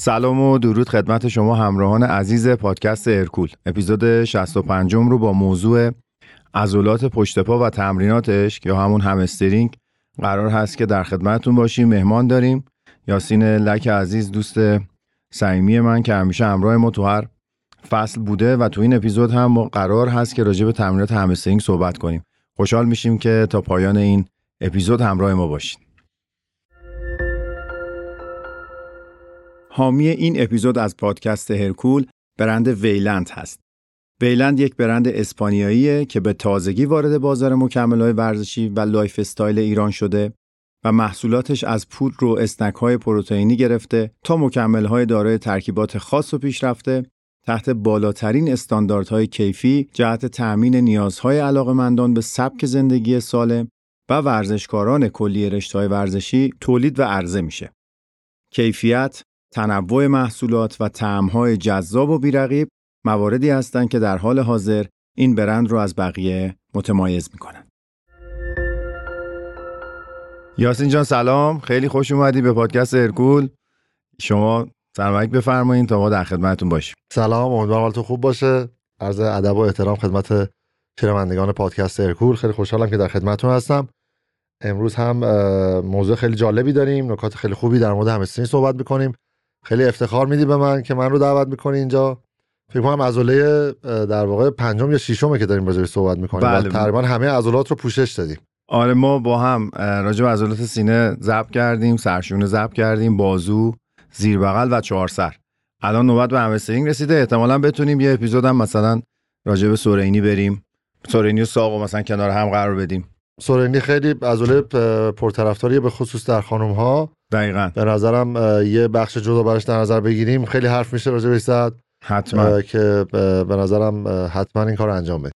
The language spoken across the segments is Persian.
سلام و درود خدمت شما همراهان عزیز پادکست ارکول. اپیزود 65 رو با موضوع عضلات پشت پا و تمریناتش یا همون همسترینگ قرار هست که در خدمتتون باشیم مهمان داریم. یاسین لک عزیز دوست صمیمی من که همیشه همراه ما تو هر فصل بوده و تو این اپیزود هم قرار هست که راجع به تمرینات همسترینگ صحبت کنیم. خوشحال میشیم که تا پایان این اپیزود همراه ما باشید حامی این اپیزود از پادکست هرکول برند ویلند هست. ویلند یک برند اسپانیاییه که به تازگی وارد بازار مکمل‌های ورزشی و lifestyle ایران شده و محصولاتش از پودر و اسنک‌های پروتئینی گرفته تا مکمل‌های دارای ترکیبات خاص و پیشرفته تحت بالاترین استانداردهای کیفی جهت تأمین نیازهای علاقمندان به سبک زندگی سالم و ورزشکاران کلی رشته‌های ورزشی تولید و عرضه میشه. کیفیت، تنوع محصولات و طعم‌های جذاب و بیرقیب مواردی هستند که در حال حاضر این برند رو از بقیه متمایز می‌کنن. یاسین جان سلام. خیلی خوش اومدی به پادکست ارکول شما سلامک بفرمایید تا ما در خدمتتون باشیم. سلام امیدوارم حالتون خوب باشه. عرض ادب و احترام خدمت شنوندگان پادکست ارکول خیلی خوشحالم که در خدمتتون هستم. امروز هم موضوع خیلی جالبی داریم. نکات خیلی خوبی در مورد همسترینگ صحبت می‌کنیم. خیلی افتخار میدی به من که من رو دعوت می‌کنی اینجا. فکر کنم عضله در واقع پنجم یا ششمه که داریم راجعش صحبت می‌کنیم. بله. تقریبا همه عضلات رو پوشش دادیم. آره ما با هم راجع به عضلات سینه ضبط کردیم سرشونه ضبط کردیم بازو زیر بغل و چهار سر الان نوبت به همسترینگ رسیده. احتمالا بتونیم یه اپیزود هم مثلا راجع به سورینی بریم. سورینی و ساقو مثلا کنار هم قرار بدیم. سورینی خیلی عضله پرطرفداریه به خصوص در خانم ها دقیقا. به نظرم یه بخش جدا براش در نظر بگیریم. خیلی حرف میشه راجع به حتما. که به نظرم حتما این کار انجام بدیم.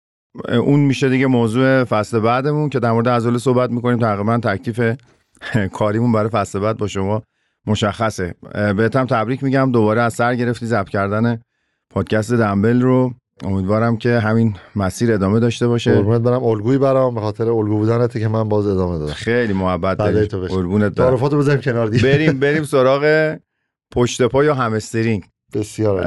اون میشه دیگه موضوع فصل بعدمون که در مورد عضله صحبت می‌کنیم. تقریبا تکلیف کاریمون برای فصل بعد با شما مشخصه. بهتم تبریک میگم. دوباره از سر گرفتی ضبط کردن پادکست دنبل رو. امیدوارم که همین مسیر ادامه داشته باشه. قربونت برم. الگویی برام به خاطر الگو بودنت که من باز ادامه دادم. خیلی محبت داری. قربونت تعارفاتو بزنیم کنار دی بریم بریم سراغ پشت پا یا همسترینگ بسیار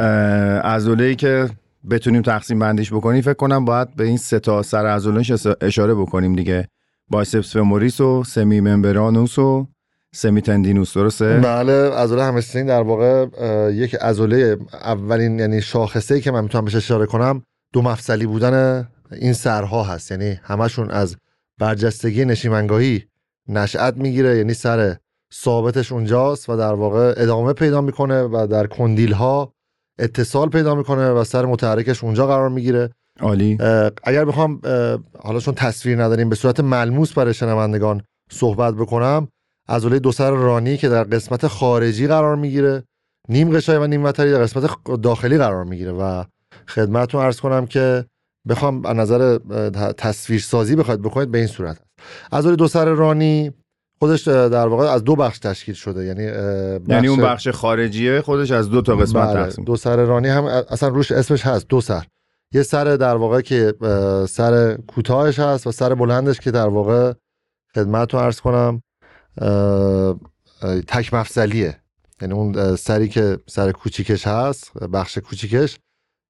عضله که بتونیم تقسیم بندیش بکنیم فکر کنم باید به این سه تا سر عضلهش اشاره بکنیم دیگه. بایسپس فموریس و سمی ممبرانوس و سمی تندینوس درسته؟ بله عضله همسترینگ در واقع یک عضله اولین یعنی شاخصه ای که من می‌تونم بهش اشاره کنم دو مفصلی بودن این سرها هست. یعنی همشون از برجستگی نشیمنگاهی نشأت می‌گیره یعنی سر ثابتش اونجاست و در واقع ادامه پیدا می‌کنه و در کندیل ها اتصال پیدا می‌کنه و سر متحرکش اونجا قرار می‌گیره. عالی. اگر بخوام حالا چون تصویر نداریم به صورت ملموس برای شنوندگان صحبت بکنم عضله دو سر رانی که در قسمت خارجی قرار می‌گیره نیم قشای و نیم وتری در قسمت داخلی قرار می‌گیره و خدمتتون عرض کنم که بخوام از نظر تصویر سازی بخواید بکنید به این صورت هست عضله دو سر رانی خودش در واقع از دو بخش تشکیل شده یعنی بخش یعنی اون بخش خارجیه خودش از دو تا قسمت بله. تقسیم دو سر رانی هم اصلا روش اسمش هست دو سر یه سر در واقع که سر کوتاهش هست و سر بلندش که در واقع خدمتتون عرض کنم تک مفصلیه. یعنی اون سری که سر کوچیکش هست بخش کوچیکش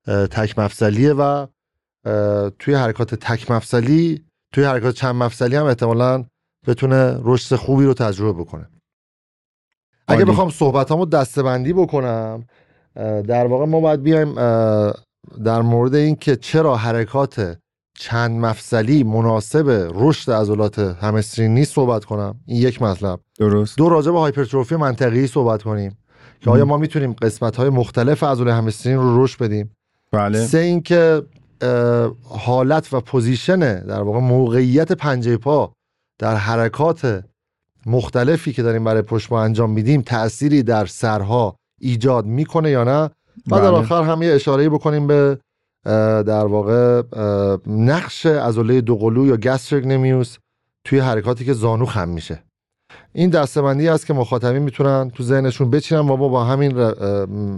تک مفصلیه و توی حرکات تک مفصلی توی حرکات چند مفصلی هم احتمالا بتونه رشد خوبی رو تجربه بکنه. اگه بخوام صحبتامو دستبندی بکنم در واقع ما باید بیایم در مورد این که چرا حرکات چند مفصلی مناسب رشد عضلات همسترینگ نیست صحبت کنم. این یک مطلب. درست. دو راجع به hypertrophy منطقه‌ای صحبت کنیم. که آیا ما می‌تونیم قسمت های مختلف عضله همسترینگ رو رشد بدیم؟ بله. سه اینکه حالت و position در واقع موقعیت پنجه پا در حرکات مختلفی که داریم برای پشت انجام میدیم تأثیری در سرها ایجاد می‌کنه یا نه؟ و در بله. آخر هم یه اشاره بکنیم به در واقع نقش عضله دوقلو یا گستریک نمیوس توی حرکاتی که زانو خم میشه. این دستبندی است که مخاطبین می‌تونن تو ذهنشون بچینن. و ما با همین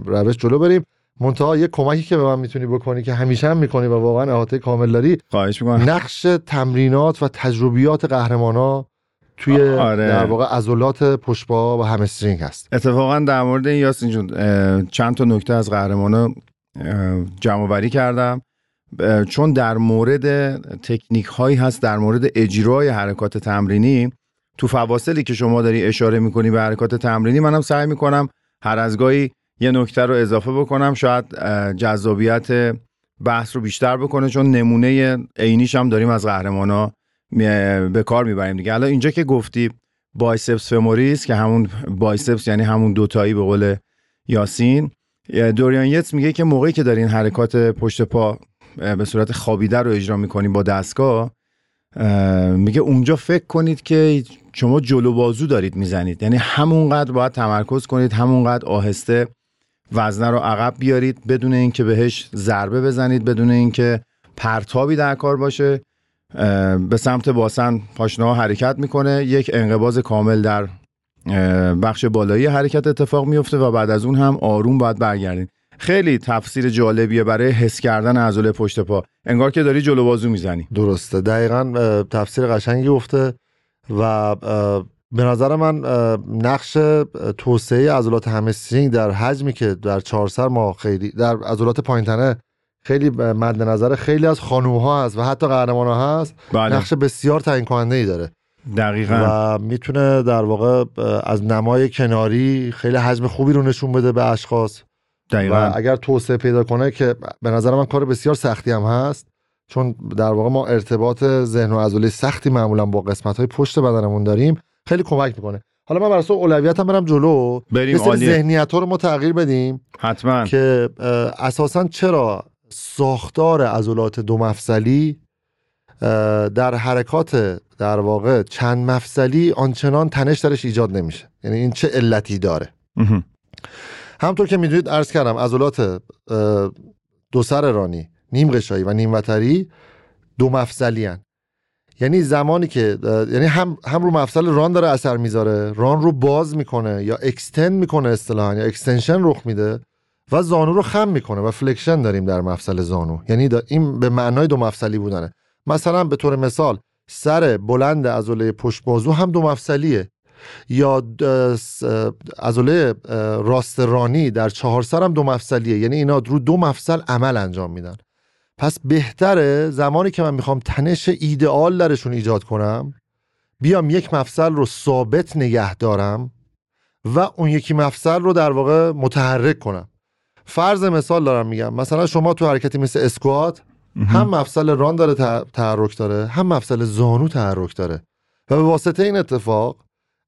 روش جلو بریم. منتها یه کمکی که به من می‌تونی بکنی که همیشه هم می‌کنی و واقعا احاطه کامل داری خواهش می‌کنم. نقش تمرینات و تجربیات قهرمانا توی آره. در واقع عضلات پشت و همسترینگ هست. اتفاقا در مورد این یاسین جون چند تا نکته از قهرمانا جمع بری کردم. چون در مورد تکنیک هایی هست در مورد اجرای حرکات تمرینی تو فواصلی که شما داری اشاره می‌کنی به حرکات تمرینی منم سعی می‌کنم هر از گاهی یه نکته رو اضافه بکنم. شاید جذابیت بحث رو بیشتر بکنه چون نمونه عینیش هم داریم از قهرمانا به کار می‌بریم دیگه. الان اینجا که گفتی بایسپس فموریس که همون بایسپس یعنی همون دوتایی به قول یاسین دوریان یتس میگه که موقعی که دارین حرکات پشت پا به صورت خوابیده رو اجرا می‌کنین با دستگاه اه، میگه اونجا فکر کنید که شما جلو بازو دارید می‌زنید. یعنی همونقدر باید تمرکز کنید همونقدر آهسته وزنه رو عقب بیارید بدون اینکه بهش ضربه بزنید بدون اینکه پرتابی در کار باشه. به سمت باسن پاشنه حرکت می‌کنه. یک انقباز کامل در بخش بالایی حرکت اتفاق میفته و بعد از اون هم آروم باید برگردین. خیلی تفسیر جالبیه برای حس کردن عضله پشت پا. انگار که داری جلو بازو می‌زنی. درسته. دقیقا تفسیر قشنگی گفته و به نظر من نقش توسعه عضلات همسترینگ در حجمی که در چهار سر ما خیلی در عضلات پایینتنه خیلی مد نظر خیلی از خانوها هست و حتی قهرمان ها هست. بله. نقش بسیار تعیین کننده ای داره. دقیقا. و می‌تونه در واقع از نمای کناری خیلی حجم خوبی رو نشون بده به اشخاص. دقیقا. و اگر توسعه پیدا کنه که به نظر من کار بسیار سختی هم هست چون در واقع ما ارتباط ذهن و عضله سختی معمولا با قسمت های پشت بدنمون داریم خیلی کمک می‌کنه. حالا من برای اولویت هم برم جلو. بریم عالیه. ذهنیت ها رو ما تغییر بدیم حتما. که اساسا چرا ساختار عضلات دو مفصلی در حرکات در واقع چند مفصلی آنچنان تنش درش ایجاد نمیشه یعنی این چه علتی داره. همونطور که می‌دونید عرض کردم عضلات دو سر رانی نیم غشایی و نیم وتری دو مفصلی هن. یعنی زمانی که یعنی هم هم رو مفصل ران داره اثر می‌ذاره ران رو باز می‌کنه یا extend می‌کنه اصطلاحا یا extension رخ میده و زانو رو خم می‌کنه و flexion داریم در مفصل زانو یعنی دا- این به معنای دو مفصلی بودنه مثلا به طور مثال سر بلند عضله پشت بازو هم دو مفصلیه یا عضله راست رانی در چهار سر هم دو مفصلیه یعنی اینا رو دو مفصل عمل انجام میدن. پس بهتره زمانی که من می‌خوام تنش ایدئال درشون ایجاد کنم بیام یک مفصل رو ثابت نگه دارم و اون یکی مفصل رو در واقع متحرک کنم. فرض مثال دارم میگم مثلا شما تو حرکتی مثل اسکوات هم مفصل ران داره تحرک داره هم مفصل زانو تحرک داره. و به واسطه این اتفاق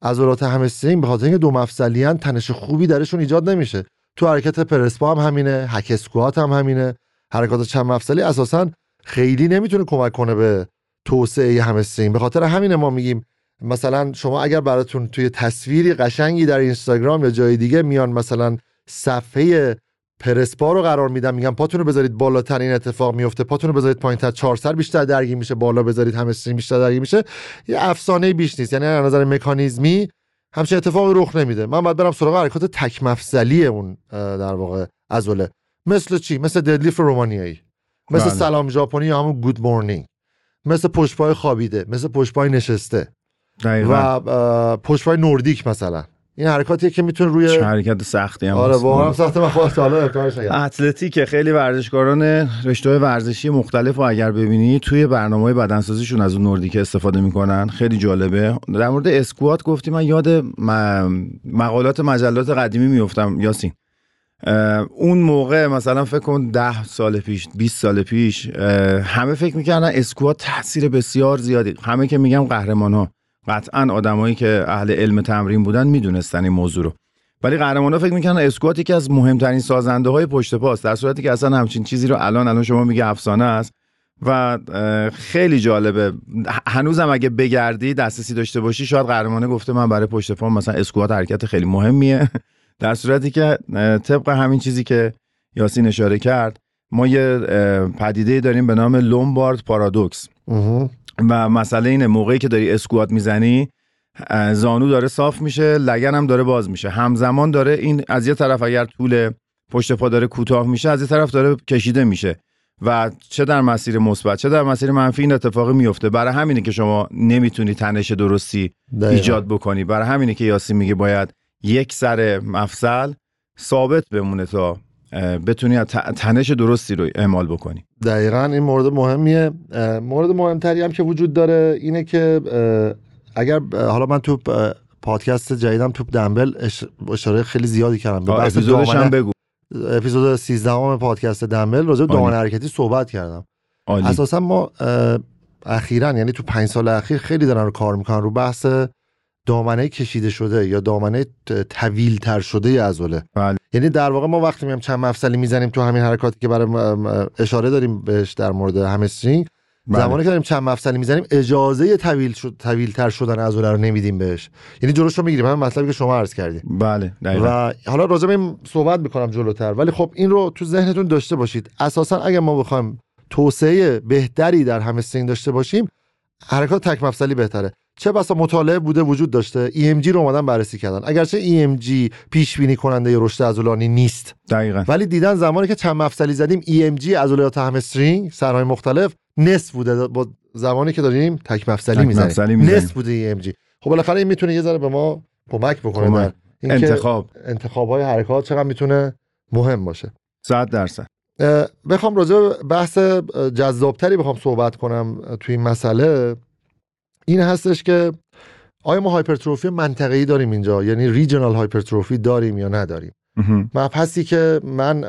عضلات همسترینگ به خاطر اینکه دو مفصلیان تنش خوبی درشون ایجاد نمیشه. تو حرکت پرسپا هم همینه هک اسکوات هم همینه. حرکات چند مفصلی اساسا خیلی نمی‌تونه کمک کنه به توسعه همسترینگ به خاطر همینه ما میگیم مثلا شما اگر براتون توی تصویری قشنگی در اینستاگرام یا جای دیگه میان مثلا صفحه پرسپا رو قرار میدم. میگم پاتون رو بذارید بالاتر این اتفاق میفته. پاتون رو بذارید پایینتر. چهار سر بیشتر درگیر میشه. بالا بذارید همسترینگ بیشتر درگیر میشه. یه افسانه بیش نیست. یعنی از نظر مکانیزمی همچین اتفاقی رخ نمیده. من باید برم سراغ حرکات تک مفصلی اون در واقع عضله مثل چی؟ مثل ددلیفت رومانیایی. مثل بله. سلام ژاپنی یا همون گود مورنینگ مثل پشت پای خوابیده. مثل پشت پای نشسته و دقیقا اه، پشت پای نوردیک مثلا. این حرکاتیه که می‌تونه روی حرکت سختی هم آره. واقعا سخت من خودم تا حالا نکردم. اتلتیک خیلی ورزشکاران رشته ورزشی مختلف رو اگر ببینی توی برنامه بدنسازیشون از اون نوردیک استفاده می‌کنن خیلی جالبه. در مورد اسکوات گفتی من یاد مقالات مجلات قدیمی میفتم یاسین. اون موقع مثلا فکر کن ده سال پیش 20 سال پیش همه فکر می‌کردن اسکوات تاثیر بسیار زیادی. همه که میگم قهرمان ها قطعا آدمایی که اهل علم تمرین بودن می‌دونستن این موضوع رو. ولی قهرمان ها فکر می‌کنن اسکوات یکی از مهمترین سازنده های پشت پاست در صورتی که اصلا همچین چیزی رو الان الان شما میگه افسانه است و خیلی جالبه. هنوزم اگه بگردی دسترسی داشته باشی شاید قهرمانه گفته من برای پشت پا مثلا اسکوات حرکت خیلی مهمیه. در صورتی که طبق همین چیزی که یاسین اشاره کرد ما یه پدیده داریم به نام لومبارد پارادوکس. و مسئله اینه موقعی که داری اسکوات می‌زنی زانو داره صاف میشه لگن هم داره باز میشه. همزمان داره این از یه طرف اگر طول پشت پا داره کوتاه میشه از یه طرف داره کشیده میشه. و چه در مسیر مثبت چه در مسیر منفی این اتفاقی میفته برای همینه که شما نمی‌تونی تنش درستی دقیقاً. ایجاد بکنی. برای همینه که یاسی میگه باید یک سر مفصل ثابت بمونه تا بتونی از تنش درستی رو اعمال بکنی. دقیقا این مورد مهمیه. مورد مهمتری هم که وجود داره اینه که اگر حالا من تو پادکست جدیدم تو دنبل اش- اشاره خیلی زیادی کردم. به بحث هم بگو. اپیزود 13 همه پادکست دنبل راجع به حرکتی صحبت کردم. عالی. اساسا ما اخیرا یعنی تو پنج سال اخیر خیلی دارن رو کار می‌کنن رو بحث دامنه کشیده شده یا دامنه طویل تر شده عضله. بله. یعنی در واقع ما وقتی میام چند مفصلی می‌زنیم تو همین حرکاتی که برای اشاره داریم بهش در مورد همسترینگ بله. زمانی که داریم چند مفصلی می‌زنیم اجازه طویل شد طویل تر شدن عضله رو نمیدیم بهش. یعنی جلوش رو می‌گیریم. همین مطلبی که شما عرض کردید بله دقیقا. و حالا راجع به این صحبت می‌کنم جلوتر. ولی خب این رو تو ذهنتون داشته باشید. اساسا اگر ما بخوایم توسعه بهتری در همسترینگ داشته باشیم حرکات تک مفصلی بهتره. چه بسا مطالعه بوده وجود داشته. EMG رو اومدن بررسی کردن. اگرچه EMG پیش بینی کننده رشد عضلانی نیست. دقیقا. ولی دیدن زمانی که چند مفصلی زدیم EMG عضلات همسترینگ سرهای مختلف نصف بوده. با زمانی که داریم تک مفصلی می‌زنیم. می‌زنیم. نصف بوده EMG خب بالاخره این می‌تونه یه ذره به ما کمک بکنه. در انتخاب انتخاب. های حرکات چقدر می‌تونه مهم باشه. صد درصد. اه، بخوام راجع بحث جذابتری بخوام صحبت کنم توی این مسئله. این هستش که آیا ما هایپرتروفی منطقه‌ای داریم اینجا؟ یعنی ریجنال هایپرتروفی داریم یا نداریم. مبحثی که من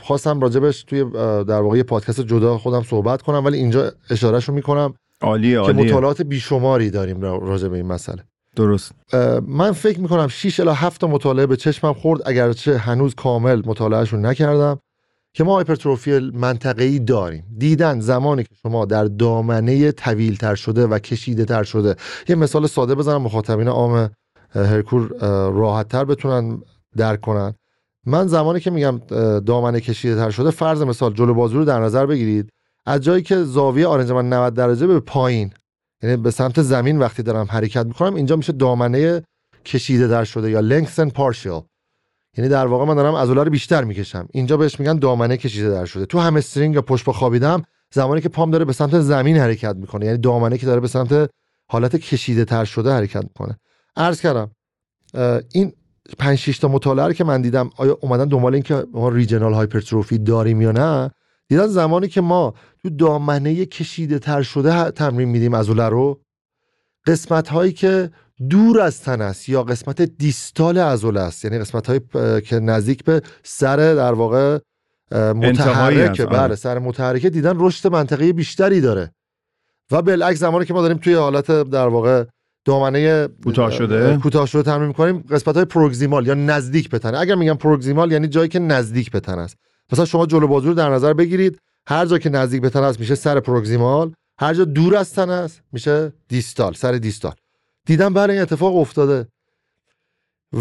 خواستم راجبش توی در واقع پادکست جدا خودم صحبت کنم ولی اینجا اشارهشو می‌کنم عالیه که عالیه. مطالعات بیشماری داریم را- راجع به این مسئله. درست. من فکر می‌کنم 6 الی 7 تا مطالعه به چشمم خورد اگرچه هنوز کامل مطالعهشون نکردم. که ما هایپرتروفی منطقه‌ای داریم. دیدن زمانی که شما در دامنه طویل تر شده و کشیده تر شده. یه مثال ساده بزنم مخاطبین عام اه، هرکول راحت تر بتونن درک کنن. من زمانی که میگم دامنه کشیده تر شده فرض مثال جلو بازو رو در نظر بگیرید. از جایی که زاویه آرنج من 90 درجه به پایین یعنی به سمت زمین وقتی دارم حرکت می‌کنم اینجا میشه دامنه کشیده در شده یا lengthen partial. یعنی در واقع من دارم عضله رو بیشتر می‌کشم. اینجا بهش میگن دامنه کشیده در شده. تو همسترینگ یا پشت خوابیدم زمانی که پام داره به سمت زمین حرکت می‌کنه. یعنی دامنه که داره به سمت حالت کشیده تر شده حرکت می‌کنه. عرض کردم این 5 6 تا مطالعه که من دیدم آیا اومدن دنبال این که ما ریجنال هایپرتروفی داریم یا نه؟ دیدن زمانی که ما تو دامنه کشیده تر شده تمرین میدیم عضله رو. قسمت هایی که دور از تن است یا قسمت دیستال عضله است. یعنی قسمت هایی که نزدیک به سر در واقع اه، انتهایی متحرک است، آره. بله سر متحرکه دیدن رشد منطقه بیشتری داره. و بالعکس زمانی که ما داریم توی حالت در واقع دامنه کوتاه شده. اه، کوتاه شده تمرین می‌کنیم قسمت های پروگزیمال یا نزدیک به تن. اگر میگم پروگزیمال یعنی جایی که نزدیک به تن است. مثلا شما جلو بازو رو در نظر بگیرید هر جا که نزدیک به تن است میشه سر پروگزیمال هر جا دور از تن است میشه دیستال سر دیستال. دیدم برای این اتفاق افتاده.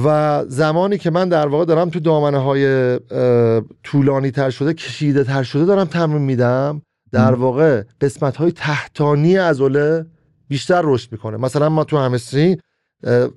و زمانی که من در واقع دارم تو دامنه های طولانی تر شده کشیده تر شده دارم تمرین میدم. در. واقع قسمت های تحتانی عضله بیشتر رشد می‌کنه. مثلا ما تو همسترینگ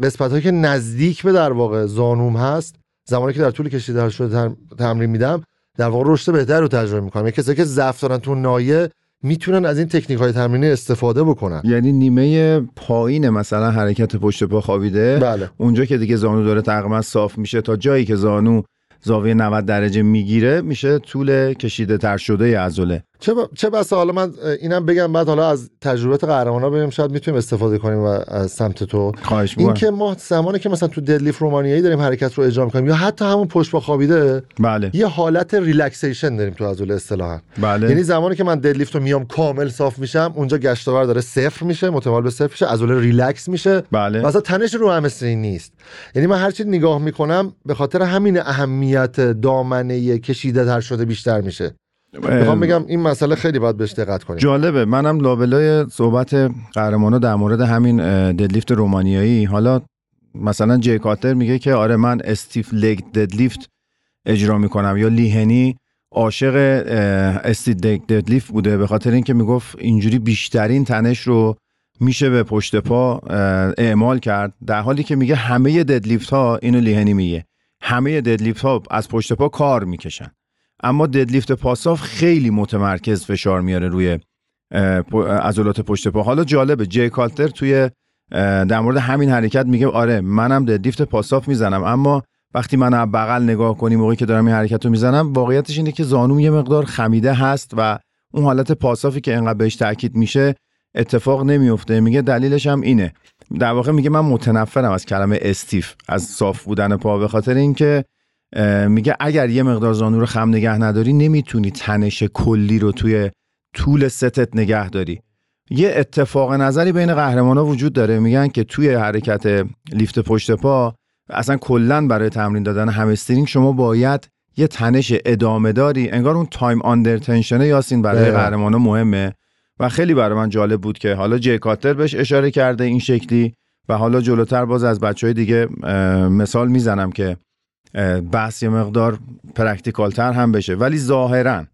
قسمت هایی که نزدیک به در واقع زانوم هست زمانی که در طول کشیده تر شده تم- تمرین میدم در واقع رشد بهتر رو تجربه می‌کنم. کسایی که ضعف دارن تو ناحیه می‌تونن از این تکنیک های تمرینی استفاده بکنن. یعنی نیمه پایین مثلا حرکت پشت پا خوابیده بله. اونجا که دیگه زانو داره تقریبا صاف میشه تا جایی که زانو زاویه 90 درجه می‌گیره میشه طول کشیده تر شده عضله. چه, ب... چه بسا حالا من اینم بگم بعد حالا از تجربه قهرمانا ببینیم شاید می‌تونیم استفاده کنیم و از سمت تو. خواهش این که ما زمانی که مثلا تو deadlift رومانیایی داریم حرکت رو اجرا می‌کنیم یا حتی همون پشت پا خوابیده بله. یه حالت relaxation داریم تو عضله اصطلاحا. بله. یعنی زمانی که من deadlift رو میام کامل صاف میشم اونجا گشتاور داره صفر میشه متمایل به صفر میشه عضله ریلکس میشه. بله. مثلا تنش رو همسترینگ نیست. یعنی من هرچی نگاه می‌کنم به خاطر همین اهمیت دامنه کشیده تر شده بیشتر میشه. می‌خوام بگم این مسئله خیلی باید بهش دقت کنیم. جالبه. منم لابلای صحبت قهرمانا در مورد همین ددلیفت رومانیایی. حالا مثلا جی کاتر میگه که آره من استیف لگ ددلیفت اجرا می‌کنم یا لیهنی عاشق استیف لگ ددلیفت بوده. به خاطر اینکه می‌گفت اینجوری بیشترین تنش رو میشه به پشت پا اعمال کرد. در حالی که میگه همه ددلیفت ها اینو لیهنی میگه. همه ددلیفت ها از پشت پا کار می‌کشن. اما ددلیفت پاساف خیلی متمرکز فشار میاره روی عضلات پشت پا. حالا جالبه جی کالتر توی در مورد همین حرکت میگه آره منم ددلیفت پاساف می‌زنم اما وقتی من بغل نگاه کنی موقعی که دارم این حرکت رو می‌زنم واقعیتش اینه که زانوم یه مقدار خمیده هست و اون حالت پاسافی که انقدر بهش تاکید میشه اتفاق نمیفته. میگه دلیلش هم اینه. در واقع میگه من متنفرم از کلمه استیف از صاف بودن پا به خاطر اینکه میگه اگر یه مقدار زانو رو خم نگه نداری نمی‌تونی تنش کلی رو توی طول ستت نگه داری. یه اتفاق نظری بین قهرمان ها وجود داره. میگن که توی حرکت لیفت پشت پا اصلا کلا برای تمرین دادن همسترینگ شما باید یه تنش ادامه داری. انگار اون time under tension ه یاسین برای قهرمان ها مهمه. و خیلی برای من جالب بود که حالا جی کاتر بهش اشاره کرده این شکلی. و حالا جلوتر باز از بچه های دیگه مثال می‌زنم که بحث یه مقدار practical تر هم بشه. ولی ظاهرا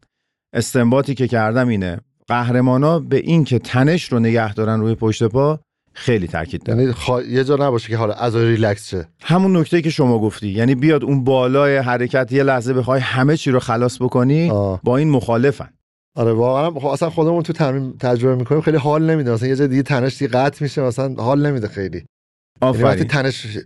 استنباطی که کردم اینه قهرمانا به این که تنش رو نگه دارن روی پشت پا خیلی تاکید دارن. یعنی خوا... یه جا نباشه که حالا از ریلکس شه. همون نکته که شما گفتی یعنی بیاد اون بالای حرکت یه لحظه بخوای همه چی رو خلاص بکنی آه. با این مخالفن. آره واقعا خب اصلا خودمون تو تمرین تجربه می‌کنیم خیلی حال نمیده. مثلا یه جا دیگه تنش دیگه قطع میشه مثلا حال نمیده خیلی. وقتی تنش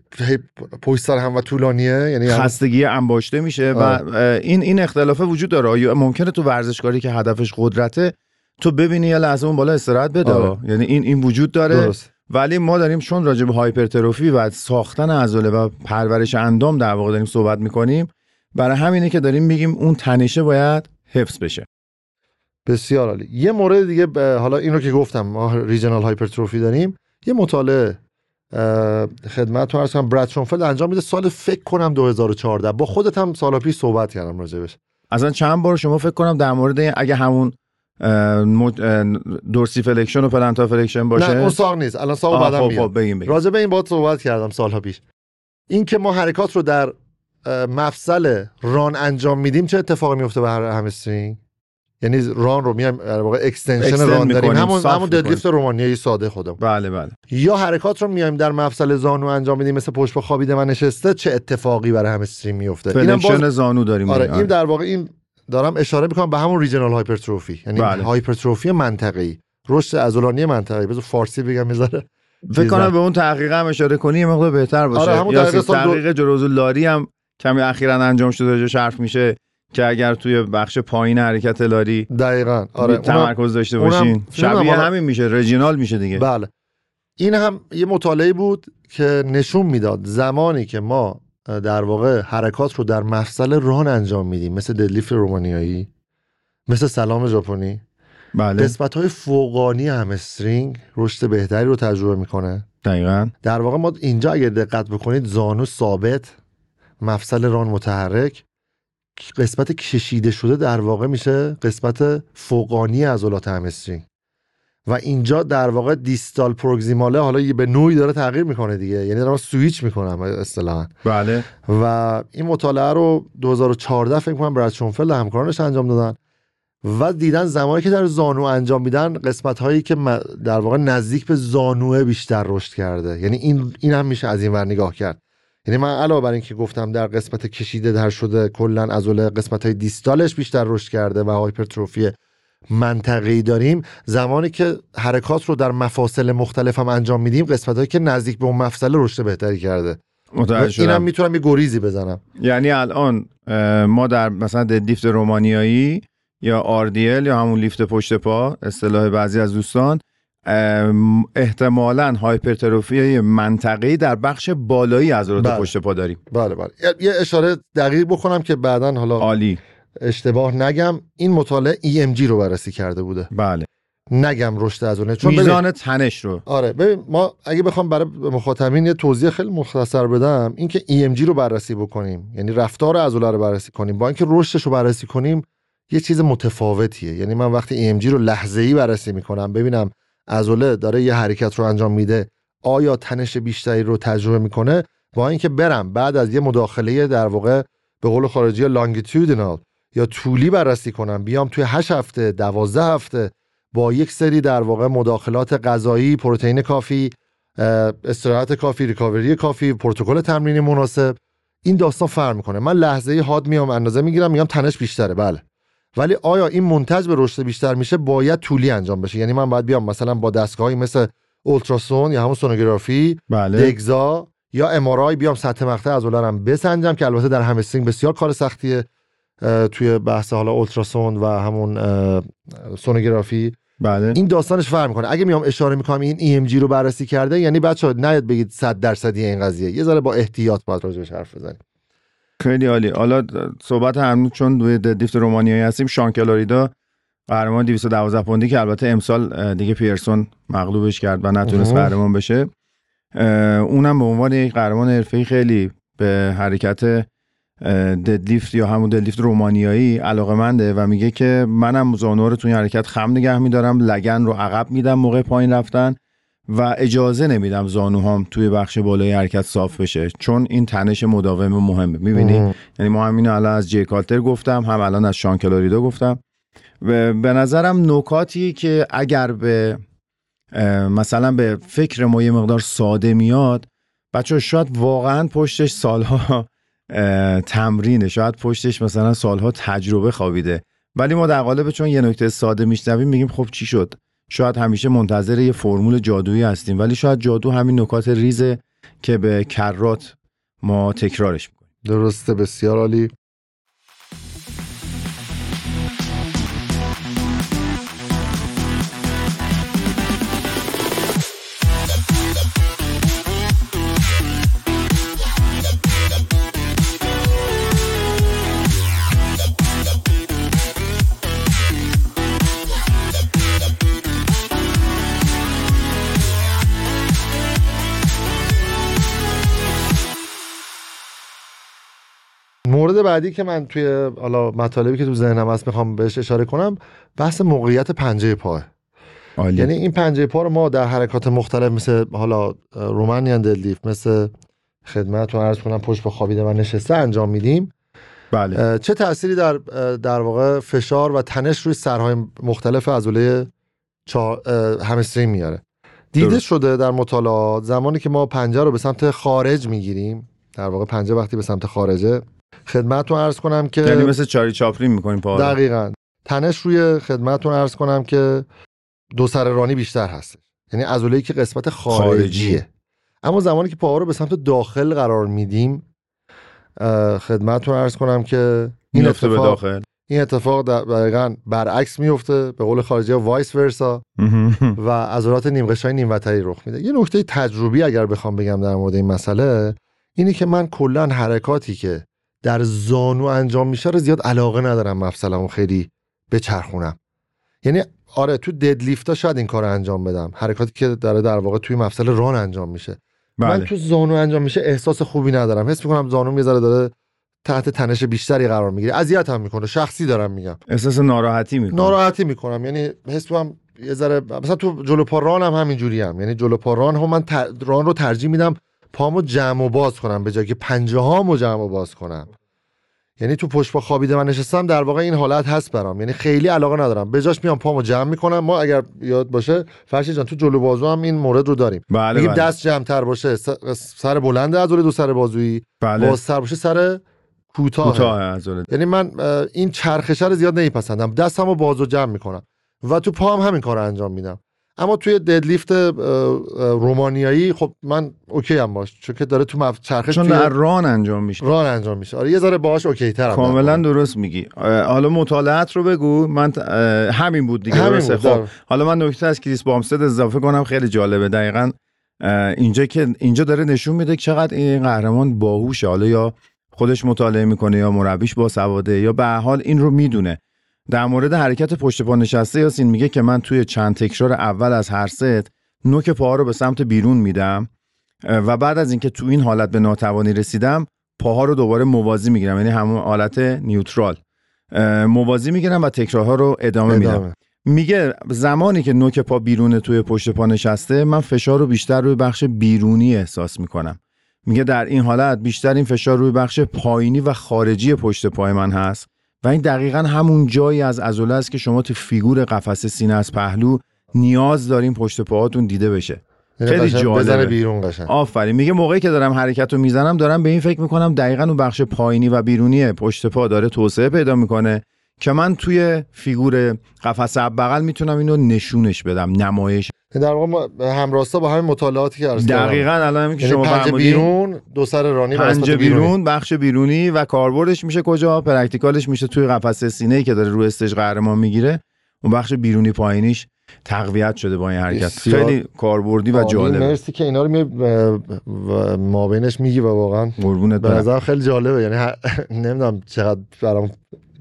پشت سر هم و طولانیه یعنی خستگی انباشته میشه آه. و این این اختلاف وجود داره. ممکنه تو ورزشکاری که هدفش قدرته تو ببینی یه لحظه اون بالا استراحت بده؟ آره. یعنی این این وجود داره. درست. ولی ما داریم چون راجع به هایپرتروفی و ساختن عضله و پرورش اندام در واقع داریم صحبت می‌کنیم برای همینه که داریم میگیم اون تنشه باید حفظ بشه. بسیار عالی. یه مورد دیگه حالا این رو که گفتم ما regional hypertrophy داریم. یه مطالعه خدمت تو کنم. براد شونفلد انجام میده. سال فکر کنم 2014 با خودت هم سال پیش صحبت کردم راجبش. اصلا چند بار شما فکر کنم در مورد اگه همون dorsiflexion و plantar flexion باشه؟ نه اون ساق نیست. الان ساق بعدم خب خب راجع به این بات صحبت کردم سالها پیش. این که ما حرکات رو در مفصل ران انجام میدیم چه اتفاقی میفته به هر همسترینگ یعنی ران رو میایم در واقع extension ران داریم. همون همون deadlift رومانیایی ساده خودم بله بله. یا حرکات رو میایم در مفصل زانو انجام میدیم مثل پشت خوابیده و نشسته چه اتفاقی برای همسترینگ میفته اینم باز... زانو داریم آره این در واقع این دارم اشاره می‌کنم به همون regional hypertrophy یعنی بله. هایپرتروفی منطقه‌ای. رشد عضلانی منطقه‌ای. بذار فارسی بگم می‌ذاره فکر کنم به اون تحقیق هم اشاره کنی یه مقدار بهتر باشه. آره همون یا تحقیق دو... لاری هم کمی اخیرا انجام شده جو حرف میشه. که اگر توی بخش پایین حرکت لاری دقیقا. آره تمرکز داشته باشین. شبیه همین میشه رجینال میشه دیگه. بله. این هم یه مطالعه بود که نشون می‌داد زمانی که ما در واقع حرکات رو در مفصل ران انجام میدیم مثل ددلیفت رومانیایی مثل سلام ژاپنی. بله. قسمت های فوقانی همسترینگ رشد بهتری رو تجربه می‌کنه. دقیقا. در واقع ما اینجا اگر دقت بکنید زانو ثابت مفصل ران متحرک. قسمت کشیده شده در واقع میشه قسمت فوقانی عضلات همسترینگ و اینجا در واقع دیستال پروگزیماله حالا به نوعی داره تغییر می‌کنه دیگه. یعنی دارم سویچ می‌کنم اصطلاحا. بله. و این مطالعه رو 2014 فکر کنم براد شونفلد همکارانش انجام دادن. و دیدن زمانی که در زانو انجام میدن قسمت هایی که در واقع نزدیک به زانوه بیشتر رشد کرده. یعنی این این هم میشه از این ور نگاه کرد. یعنی من علاوه بر اینکه گفتم در قسمت کشیده در شده کلا عضله قسمت های دیستالش بیشتر رشد کرده و هایپرتروفی منطقی داریم زمانی که حرکات رو در مفاصل مختلف هم انجام میدیم قسمت هایی که نزدیک به اون مفصل رشد بهتری کرده. اینم می‌تونم یه گریزی بزنم. یعنی الان ما در مثلا لیفت رومانیایی یا آردیل یا همون لیفت پشت پا اصطلاح بعضی از دوستان احتمالا هایپرتروفی منطقی در بخش بالایی از بله. پشت پا داریم. بله بله. یه اشاره دقیق بکنم که بعدا حالا عالی. اشتباه نگم. این مطالعه EMG رو بررسی کرده بوده. بله. نگم رشد عضله چون میزان تنش رو. آره ببین ما اگه بخوام برای مخاطبین یه توضیح خیلی مختصر بدم اینکه EMG رو بررسی بکنیم یعنی رفتار عضله رو بررسی کنیم با اینکه رشدش رو بررسی کنیم یه چیز متفاوتیه. یعنی من وقتی EMG رو لحظه ای بررسی می‌کنم ببینم عضله داره یه حرکت رو انجام میده آیا تنش بیشتری رو تجربه می‌کنه؟ با اینکه برم بعد از یه مداخله در واقع به قول خارجی لانگیتودینال یا طولی بررسی کنم بیام توی 8 هفته 12 هفته با یک سری در واقع مداخلات غذایی پروتئین کافی استراحت کافی ریکاوری کافی پروتکل تمرینی مناسب این داستان فرق می‌کنه. من لحظه حاد میام اندازه می‌گیرم میگم تنش بیشتره. بله. ولی آیا این منتج به رشد بیشتر میشه؟ باید طولی انجام بشه. یعنی من باید بیام مثلا با دستگاهی مثل اولتراسون یا همون سونوگرافی بله. دگزا یا امارای بیام سطح مقطع عضلارم بسنجم که البته در همسترینگ بسیار کار سختیه توی بحث حالا اولتراسون و همون سونوگرافی بله. این داستانش فرق می‌کنه. اگه میام اشاره می‌کنم این EMG رو بررسی کرده یعنی بچه نیاد بگید 100 درصدی این قضیه. یه ذره با احتیاط باید راجبش حرف بزنیم. خیلی عالی. حالا صحبت هم چون روی ددلیفت رومانیایی هستیم شان کلاریدا قهرمان 212 پوندی که البته امسال دیگه پیرسون مغلوبش کرد و نتونست. قهرمان بشه. اونم به عنوان یک قهرمان حرفه‌ای خیلی به حرکت ددلیفت یا همون ددلیفت رومانیایی علاقه و میگه که منم زانو رو توی این حرکت خم نگه میدارم لگن رو عقب میدم موقع پایین رفتن. و اجازه نمیدم زانوهام توی بخش بالای حرکت صاف بشه چون این تنش مداوم مهمه. می‌بینی. یعنی ما همینو الان از جی کالتر گفتم هم الان از شان کلاریدو گفتم. و به نظرم نکاتی که اگر به مثلا به فکر ما یه مقدار ساده میاد بچه شاید واقعا پشتش سالها تمرینه. شاید پشتش مثلا سالها تجربه خوابیده. ولی ما در قالب چون یه نکته ساده میشنویم میگیم خب چی شد؟ شاید همیشه منتظر یه فرمول جادویی هستیم ولی شاید جادو همین نکات ریزه که به کرات ما تکرارش می‌کنیم. درسته بسیار عالی. بعدی که من توی حالا مطالبی که تو ذهنم هست می‌خوام بهش اشاره کنم بحث موقعیت پنجه پاه عالی. یعنی این پنجه پا رو ما در حرکات مختلف مثل حالا رومانیان ددلیفت مثل خدمتتون عرض کنم پشت با خوابیده و نشسته انجام میدیم. بله. چه تأثیری در در واقع فشار و تنش روی سرهای مختلف عضله همسترینگ میاره؟ دیده درست. شده در مطالعات زمانی که ما پنجه رو به سمت خارج می‌گیریم در واقع پنجه وقتی به سمت خارجه خدمتتون عرض کنم که یعنی مثل چاری چاپلین می‌کنیم پا رو. دقیقا. تنش روی خدمتتون عرض کنم که دو سر رانی بیشتر هست یعنی عضله‌ای که قسمت خارجیه. خارجی. اما زمانی که پاها رو به سمت داخل قرار میدیم خدمتتون عرض کنم که این میفته به اتفاق داخل. این اتفاق دقیقا برعکس میفته به قول خارجی وایس ورسا. و عضلات نیم قشای نیم وتری رخ میده. یه نکته تجربی اگر بخوام بگم در مورد این مسئله اینه که من کلا حرکاتی که در زانو انجام میشه رو زیاد علاقه ندارم مفصلمو خیلی بچرخونم. یعنی آره تو ددلیفتا شاید این کار رو انجام بدم. حرکاتی که داره در واقع توی مفصل ران انجام میشه. من بله. تو زانو انجام میشه احساس خوبی ندارم. حس می‌کنم زانو یه ذره داره تحت تنش بیشتری قرار می‌گیره. اذیتم می‌کنه. شخصی دارم میگم. احساس ناراحتی می‌کنم ناراحتی می‌کنم. یعنی حس می‌کنم یه ذره مثلا تو جلو پا ران هم همینجوری هم یعنی جلو پا ران هم من تر... ران رو ترجیح میدم پامو جمع و باز کنم به جای که پنجه هامو جمع و باز کنم. یعنی تو پشت پا خوابیده من نشستم در واقع این حالت هست برام. یعنی خیلی علاقه ندارم. به جاش میام پامو جمع می‌کنم. ما اگر یاد باشه فرشی جان تو جلو بازو هم این مورد رو داریم. بله میگیم بله. دست جمع تر باشه سر بلند عضله دو سر بازویی. بله. بازتر باشه سر کوتاه. یعنی من این چرخشه رو زیاد نمیپسندم. دستمو باز و جمع می‌کنم. و تو پام همین کار رو انجام میدم. اما توی deadlift رومانیایی خب من OK هم باش چون که داره تو مف... چرخش چون توی ران انجام میشه. ران انجام میشه. آره یه ذره باهاش OK ترم کاملا درست میگی. حالا مطالعت رو بگو. من همین بود دیگه همین درسته؟ بود، خب آره. حالا من نکته از کریس بامستد اضافه کنم خیلی جالبه. دقیقا اینجا که اینجا داره نشون میده چقدر این قهرمان باهوشه. حالا یا خودش مطالعه می‌کنه یا مربیش با سواده یا به حال این رو می‌دونه. در مورد حرکت پشت پا نشسته یاسین میگه که من توی چند تکرار اول از هر ست نوک پاها رو به سمت بیرون میدم و بعد از اینکه تو این حالت به ناتوانی رسیدم پاها رو دوباره موازی می‌گیرم یعنی همون حالت نیوترال. موازی می‌گیرم و تکرارها رو ادامه, میدم. ادامه. میگه زمانی که نوک پا بیرونه توی پشت پا نشسته من فشار رو بیشتر روی بخش بیرونی احساس می‌کنم. میگه در این حالت بیشتر این فشار روی بخش پایینی و خارجی پشت پای من هست. و این دقیقا همون جایی از عضله است که شما تو فیگور قفسه سینه از پهلو نیاز دارین پشت پاهاتون دیده بشه. خیلی جالبه. بیرون قشنگ. آفرین. میگه موقعی که دارم حرکت رو می‌زنم دارم به این فکر می‌کنم دقیقا اون بخش پایینی و بیرونی پشت پا داره توسعه پیدا می‌کنه. که من توی فیگور قفس بغل می‌تونم اینو نشونش بدم نمایش. در واقع ما همراستا با همین مطالعاتی که عرض. دقیقا الان که یعنی شما فرمودین. بیرون دو سر رانی بیرونی. بیرون بخش بیرونی و کاربردش میشه کجا؟ پرکتیکالش میشه توی قفس سینه ای که داره رو استش قهرمان می‌گیره. اون بخش بیرونی پایینیش تقویت شده با این حرکت. خیلی کاربردی و جالبه. مرسی که اینا رو می و مابینش میگی و واقعا قربونت به نظر خیلی جالبه. یعنی هر... نمی‌دونم چقدر برام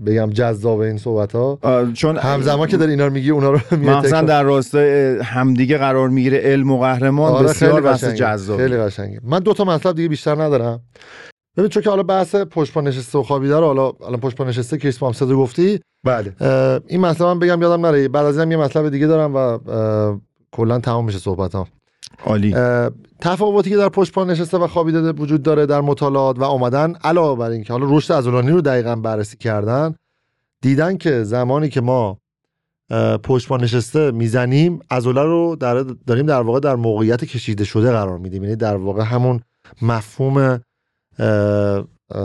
بگم جذاب این صحبت ها چون همزمان که داری اینا رو میگی اونا رو مثلا در راستای همدیگه قرار می‌گیره. علم و قهرمان آره بسیار خیلی بحث. جذاب خیلی قشنگه. من دو تا مطلب دیگه بیشتر ندارم. ببین چون که حالا بحث پشت پا نشسته و خوابیده رو حالا الان پشت پا نشسته کریس پامستد رو گفتی. بله. این مطلب هم بگم یادم نره. بعد از اینم یه مطلب دیگه دارم و کلا تمام میشه صحبتام. عالی. تفاوتی که در پشت پا نشسته و خوابیده وجود داره در مطالعات و اومدن علاوه بر اینکه حالا رشد عضلانی رو دقیقا بررسی کردن دیدن که زمانی که ما پشت پا نشسته می‌زنیم عضله رو در داریم در واقع در موقعیت کشیده شده قرار میدیم. یعنی در واقع همون مفهوم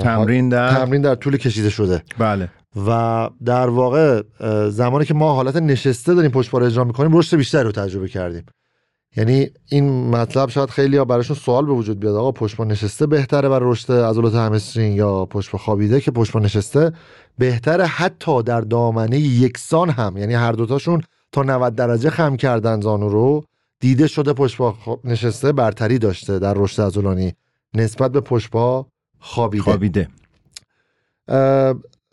تمرین در تمرین در طول کشیده شده. بله. و در واقع زمانی که ما حالت نشسته داریم پشت پا رو اجرا می‌کنیم رشد بیشتری رو تجربه کردیم. یعنی این مطلب شاید خیلی ها براشون سوال به وجود بیاد. آقا پشت نشسته بهتره برای رشد عضلات همسترینگ یا پشت خوابیده که پشت نشسته؟ بهتره حتی در دامنه یکسان هم. یعنی هر دوتاشون تا 90 درجه خم کردن زانو رو. دیده شده پشت نشسته برتری داشته در رشد عضلانی. نسبت به پشت خوابیده. خوابیده.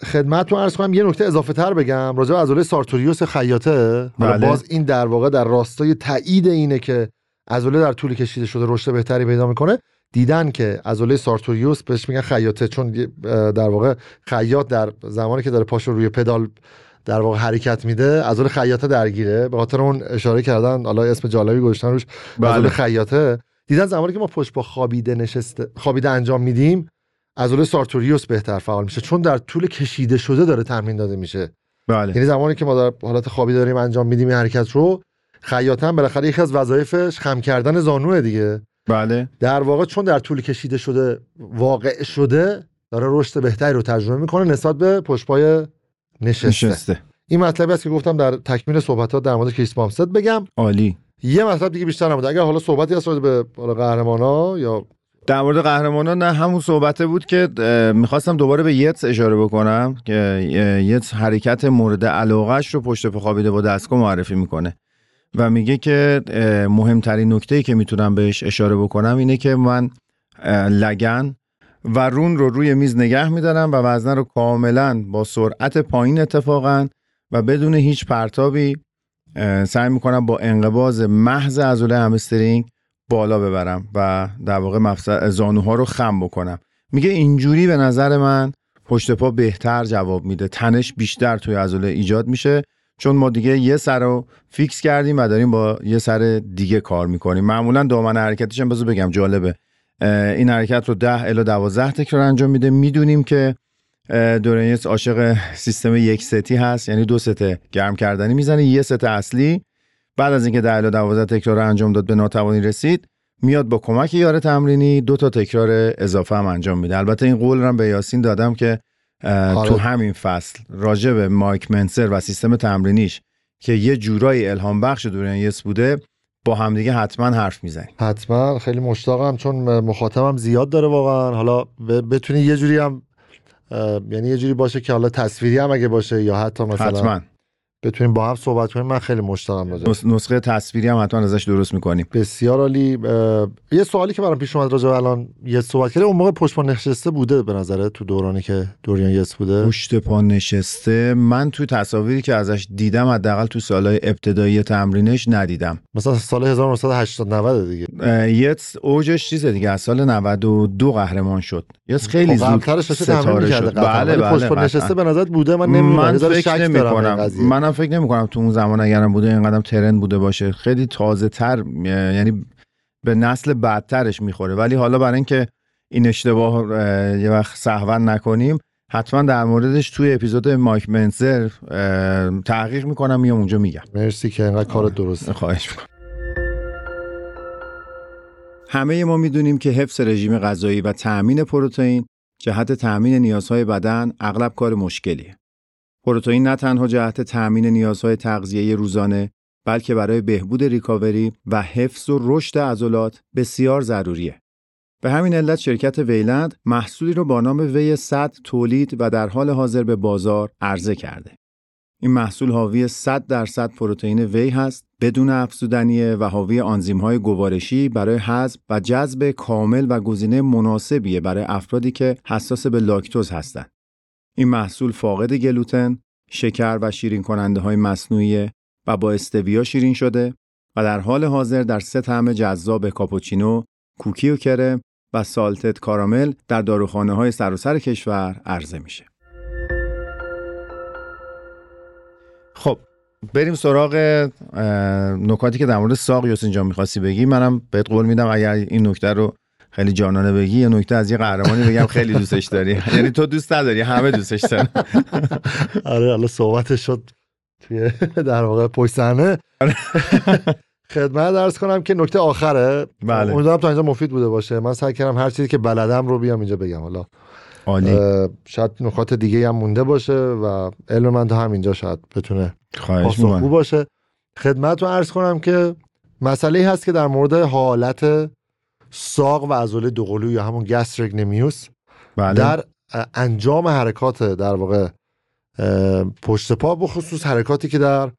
اه، خدمتتون عرض کنم یه نکته اضافه تر بگم. راجع به عضله سارتوریوس خیاطه بله. باز این در واقع در راستای تایید اینه که عضله در طول کشیده شده رشد بهتری پیدا می‌کنه. دیدن که عضله سارتوریوس بهش میگن خیاطه چون در واقع خیاط در زمانی که داره پاشو روی پدال در واقع حرکت میده عضله خیاطه درگیره. به خاطر اون اشاره کردن حالا اسم جالبی گذاشتن روش عضله بله. خیاطه. دیدن زمانی که ما پشت با خوابیده نشسته خوابیده انجام میدیم عضله سارتوریوس بهتر فعال میشه چون در طول کشیده شده داره تمرین داده میشه. بله. یعنی زمانی که ما در حالت خوابیده داریم انجام میدیم این حرکت رو خیاطه هم بالاخره یکی از وظایفش خم کردن زانوه دیگه. بله. در واقع چون در طول کشیده شده واقع شده داره رشد بهتری رو تجربه می‌کنه نسبت به پشتپای نشسته. نشسته. این مطلبی است که گفتم در تکمیل صحبت در مورد کریس پامستد بگم. عالی. یه مطلب دیگه بیشتر نبود اگر حالا صحبتی هست به حالا قهرمانا یا در مورد قهرمانان نه همون صحبته بود که می‌خواستم دوباره به یتس اشاره بکنم که یتس حرکت مورد علاقهش رو پشت پا خوابیده با دستگاه معرفی می‌کنه و میگه که مهمترین نکته که می‌تونم بهش اشاره بکنم اینه که من لگن و رون رو روی میز نگه میدارم و وزنه رو کاملا با سرعت پایین اتفاقا و بدون هیچ پرتابی سعی می‌کنم با انقباز محض عضله همسترینگ بالا ببرم و در واقع مفصل زانوها رو خم بکنم. میگه اینجوری به نظر من پشت پا بهتر جواب میده. تنش بیشتر توی عضله ایجاد میشه. چون ما دیگه یه سر رو فیکس کردیم و داریم با یه سر دیگه کار می‌کنیم. معمولا دامن حرکتش هم بذار بگم جالبه. این حرکت رو 10 الی 12 تکرار انجام میده. می‌دونیم که دورنیس عاشق سیستم یک ستی هست. یعنی دو ست گرم کردنی می‌زنه. یه ست اصلی بعد از اینکه 10 الی 12 تکرار انجام داد به ناتوانی رسید میاد با کمک یار تمرینی دو تا تکرار اضافه هم انجام میده. البته این قول رو هم به یاسین دادم که آره. تو همین فصل راجع به مایک منسر و سیستم تمرینیش که یه جورایی الهام بخش دورنیس بوده با همدیگه حتما حرف می‌زنیم. حتما. خیلی مشتاقم چون مخاطبم زیاد داره واقعا. حالا بتونی یه جوری هم یعنی یه جوری باشه که حالا تصویری هم اگه باشه یا حتی مثلا حتما. بتونیم با هم صحبت کنیم من خیلی مشتاقم راجع نس- نسخه تصویری هم حتما ازش درست می‌کنیم. بسیار عالی. یه سوالی که برام پیش اومد راجع به الان یه صحبت کرده اون موقع پشت پا نشسته بوده به نظره تو دورانی که دوریان یس بوده؟ پشت پا نشسته. من توی تصاویری که ازش دیدم حداقل تو سالهای ابتدایی تمرینش ندیدم. مثلا سال 1980 90 دیگه. یتس اوجش چیزه دیگه؟ از سال 92 قهرمان شد. یتس خیلی خب زود قبلترش تمرین ستاره شد. بله بله پشت پا قطعاً. نشسته به نظرت بوده؟ من نمی‌دونم. من فکر شک نمی دارم به این کنم قضیه. منم فکر نمی کنم تو اون زمان اگرم بوده اینقدر ترند بوده باشه. خیلی تازه تر یعنی به نسل بعدترش می‌خوره. ولی حالا برای اینکه این اشتباه اه، یه وقت سهوا نکنیم حتما در موردش توی اپیزود مایک منزر اه، تحقیق می‌کنم میام اونجا میگم. مرسی که اینقدر کار درسته خواهش می‌کنم. همه ما می‌دونیم که حفظ رژیم غذایی و تأمین پروتئین جهت تأمین نیازهای بدن اغلب کار مشکلیه. پروتئین نه تنها جهت تأمین نیازهای تغذیه روزانه بلکه برای بهبود ریکاوری و حفظ و رشد عضلات بسیار ضروریه. به همین علت شرکت ویلند محصولی رو با نام وی 100 تولید و در حال حاضر به بازار عرضه کرده. این محصول حاوی 100 درصد پروتئین وی هست بدون افزودنیه و حاوی آنزیم‌های گوارشی برای حذف و جذب کامل و گزینه مناسبیه برای افرادی که حساس به لاکتوز هستند. این محصول فاقد گلوتن، شکر و شیرین کننده های مصنوعی و با استویا شیرین شده و در حال حاضر در سه طعم جذاب کاپوچینو، کوکی و کرم و سالتت کارامل در داروخانه های سراسر کشور عرضه میشه. خب بریم سراغ نکاتی که در مورد ساق یوسین جان می‌خواستی بگی منم بهت قول میدم اگر این نکته رو خیلی جانانه بگی یه نکته از یه قهرمانی بگم خیلی دوستش داری. یعنی تو دوست نداری همه دوستش دارن. آره حالا صحبتش شد توی در واقع پشت صحنه. خدمت درس کنم که نکته آخره. بله. امیدوارم تا اینجا مفید بوده باشه. من سعی کردم هر چیزی که بلدم رو بیام اینجا بگم. حالا عالی. شاید نکات دیگه هم مونده باشه و علم من تا همینجا شاید بتونه پاسخگو باشه. خدمت رو عرض کنم که مسئله هست که در مورد حالت ساق و عضله دوقلو یا همون gastrocnemius بله. در انجام حرکات در واقع پشت پا بخصوص حرکاتی که در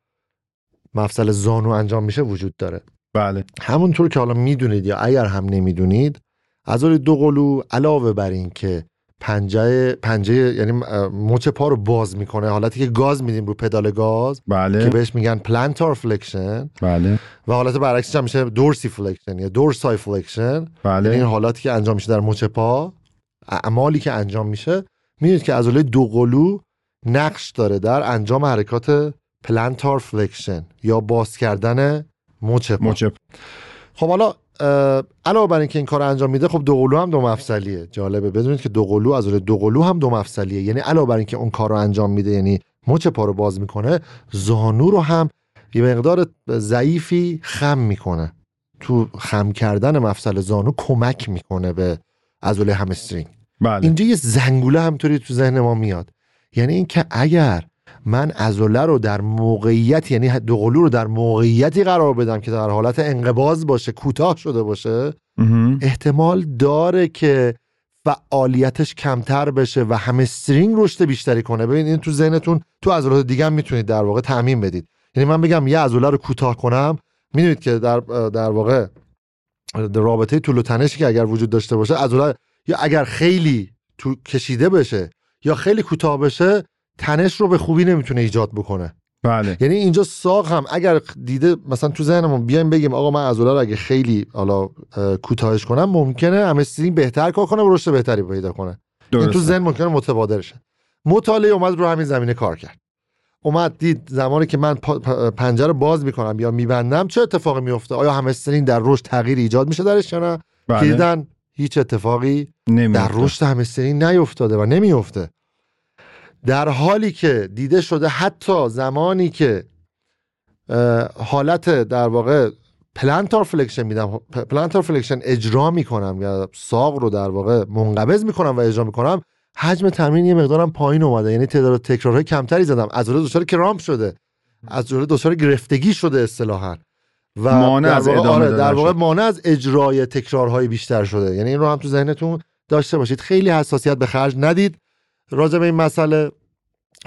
مفصل زانو انجام میشه وجود داره. بله. همونطور که حالا می‌دونید یا اگر هم نمی‌دونید عضله دوقلو علاوه بر این که پنجه پنجه یعنی مچ پا رو باز می‌کنه. حالتی که گاز میدیم رو پدال گاز که بله بهش میگن plantar flexion بله. و حالت برعکسش هم میشه dorsiflexion یا dorsiflexion یعنی این بله حالاتی که انجام میشه در مچ پا اعمالی که انجام میشه. می‌دونید که عضله دوقلو نقش داره در انجام حرکات plantar flexion یا باز کردن مچ پا. مچ خب حالا علاوه بر اینکه این کار انجام میده خب دوقلو هم دو مفصلیه جالبه. بدونید که دوقلو عضله دوقلو هم دو مفصلیه یعنی علاوه بر اینکه اون کار رو انجام میده یعنی مچ پا رو باز می‌کنه زانو رو هم یه مقدار ضعیفی خم می‌کنه. تو خم کردن مفصل زانو کمک می‌کنه به عضله همسترینگ بله. اینجا یه زنگوله همطوری تو ذهن ما میاد. یعنی اینکه اگر من عضله رو در موقعیت یعنی دوقلو رو در موقعیتی قرار بدم که در حالت انقباض باشه کوتاه شده باشه. احتمال داره که فعالیتش کمتر بشه و همسترینگ رشد بیشتری کنه ببین این تو ذهنتون تو عضلات دیگه هم می‌تونید در واقع تعمین بدید یعنی من بگم یه عضله رو کوتاه کنم می‌دونید که در در واقع در رابطه طول و تنشی که اگر وجود داشته باشه عضله یا اگر خیلی تو کشیده بشه یا خیلی کوتاه بشه تنش رو به خوبی نمی‌تونه ایجاد بکنه. بله. یعنی اینجا ساق هم اگر دیده مثلا تو ذهنمون بیایم بگیم آقا من عضله رو اگه خیلی حالا اه، کوتاهش کنم ممکنه همسترینگ بهتر کار کنه و رشد بهتری پیدا کنه. این تو درسته. ذهن ممکنه متبادر شه. مطالعه اومد رو همین زمینه کار کرد. اومد دید زمانی که من پنجره باز می‌کنم یا میبندم چه اتفاقی میفته آیا همسترینگ در رشد تغییر ایجاد میشه درش یا نه؟ بله. دیدن هیچ اتفاقی نمی‌افته. در رشد همسترینگ نیفتاده و نمیفته در حالی که دیده شده حتی زمانی که حالت در واقع plantar flexion میدم plantar flexion اجرا می‌کنم یا ساق رو در واقع منقبض می‌کنم و اجرا می‌کنم حجم تمرین یه مقدارم پایین اومده. یعنی تعداد تکرارهای کمتری زدم. عضله دچار cramp شده. عضله دچار گرفتگی شده اصطلاحا. و مانع در از ادامه آره در واقع. مانع از اجرای تکرارهای بیشتر شده. یعنی این رو هم تو ذهنتون داشته باشید. خیلی حساسیت به خرج ندید. راجع به این مسئله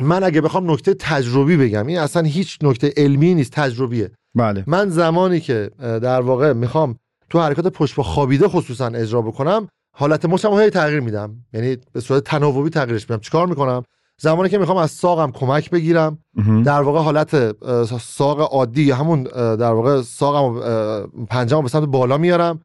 من اگه بخوام نکته تجربی بگم این اصلا هیچ نکته علمی نیست تجربیه. بله. من زمانی که در واقع می‌خوام تو حرکات پشت با خوابیده خصوصا اجرا بکنم حالت مچم هی تغییر میدم. یعنی به صورت تناوبی تغییرش میدم. چیکار می‌کنم؟ زمانی که می‌خوام از ساقم کمک بگیرم. در واقع حالت ساق عادی یا همون در واقع ساقم پنجم به سمت بالا میارم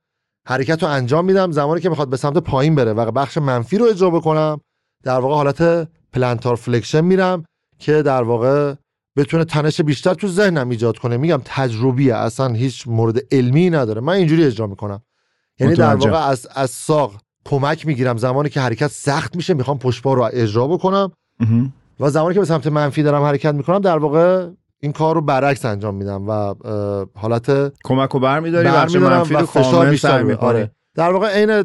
حرکت رو انجام میدم. زمانی که می‌خواد به سمت پایین بره و بخش منفی رو اجرا بکنم در واقع حالت plantar flexion میرم که در واقع بتونه تنش بیشتر تو ذهنم ایجاد کنه میگم تجربیه اصلا هیچ مورد علمی نداره من اینجوری اجرا می‌کنم یعنی در. واقع از از ساق کمک می‌گیرم زمانی که حرکت سخت میشه می‌خوام پشت پا رو اجرا بکنم. و زمانی که به سمت منفی دارم حرکت می‌کنم در واقع این کار رو برعکس انجام میدم و حالت کمک رو برمیداری منفی و رو فشار بیشتر آره. در واقع عین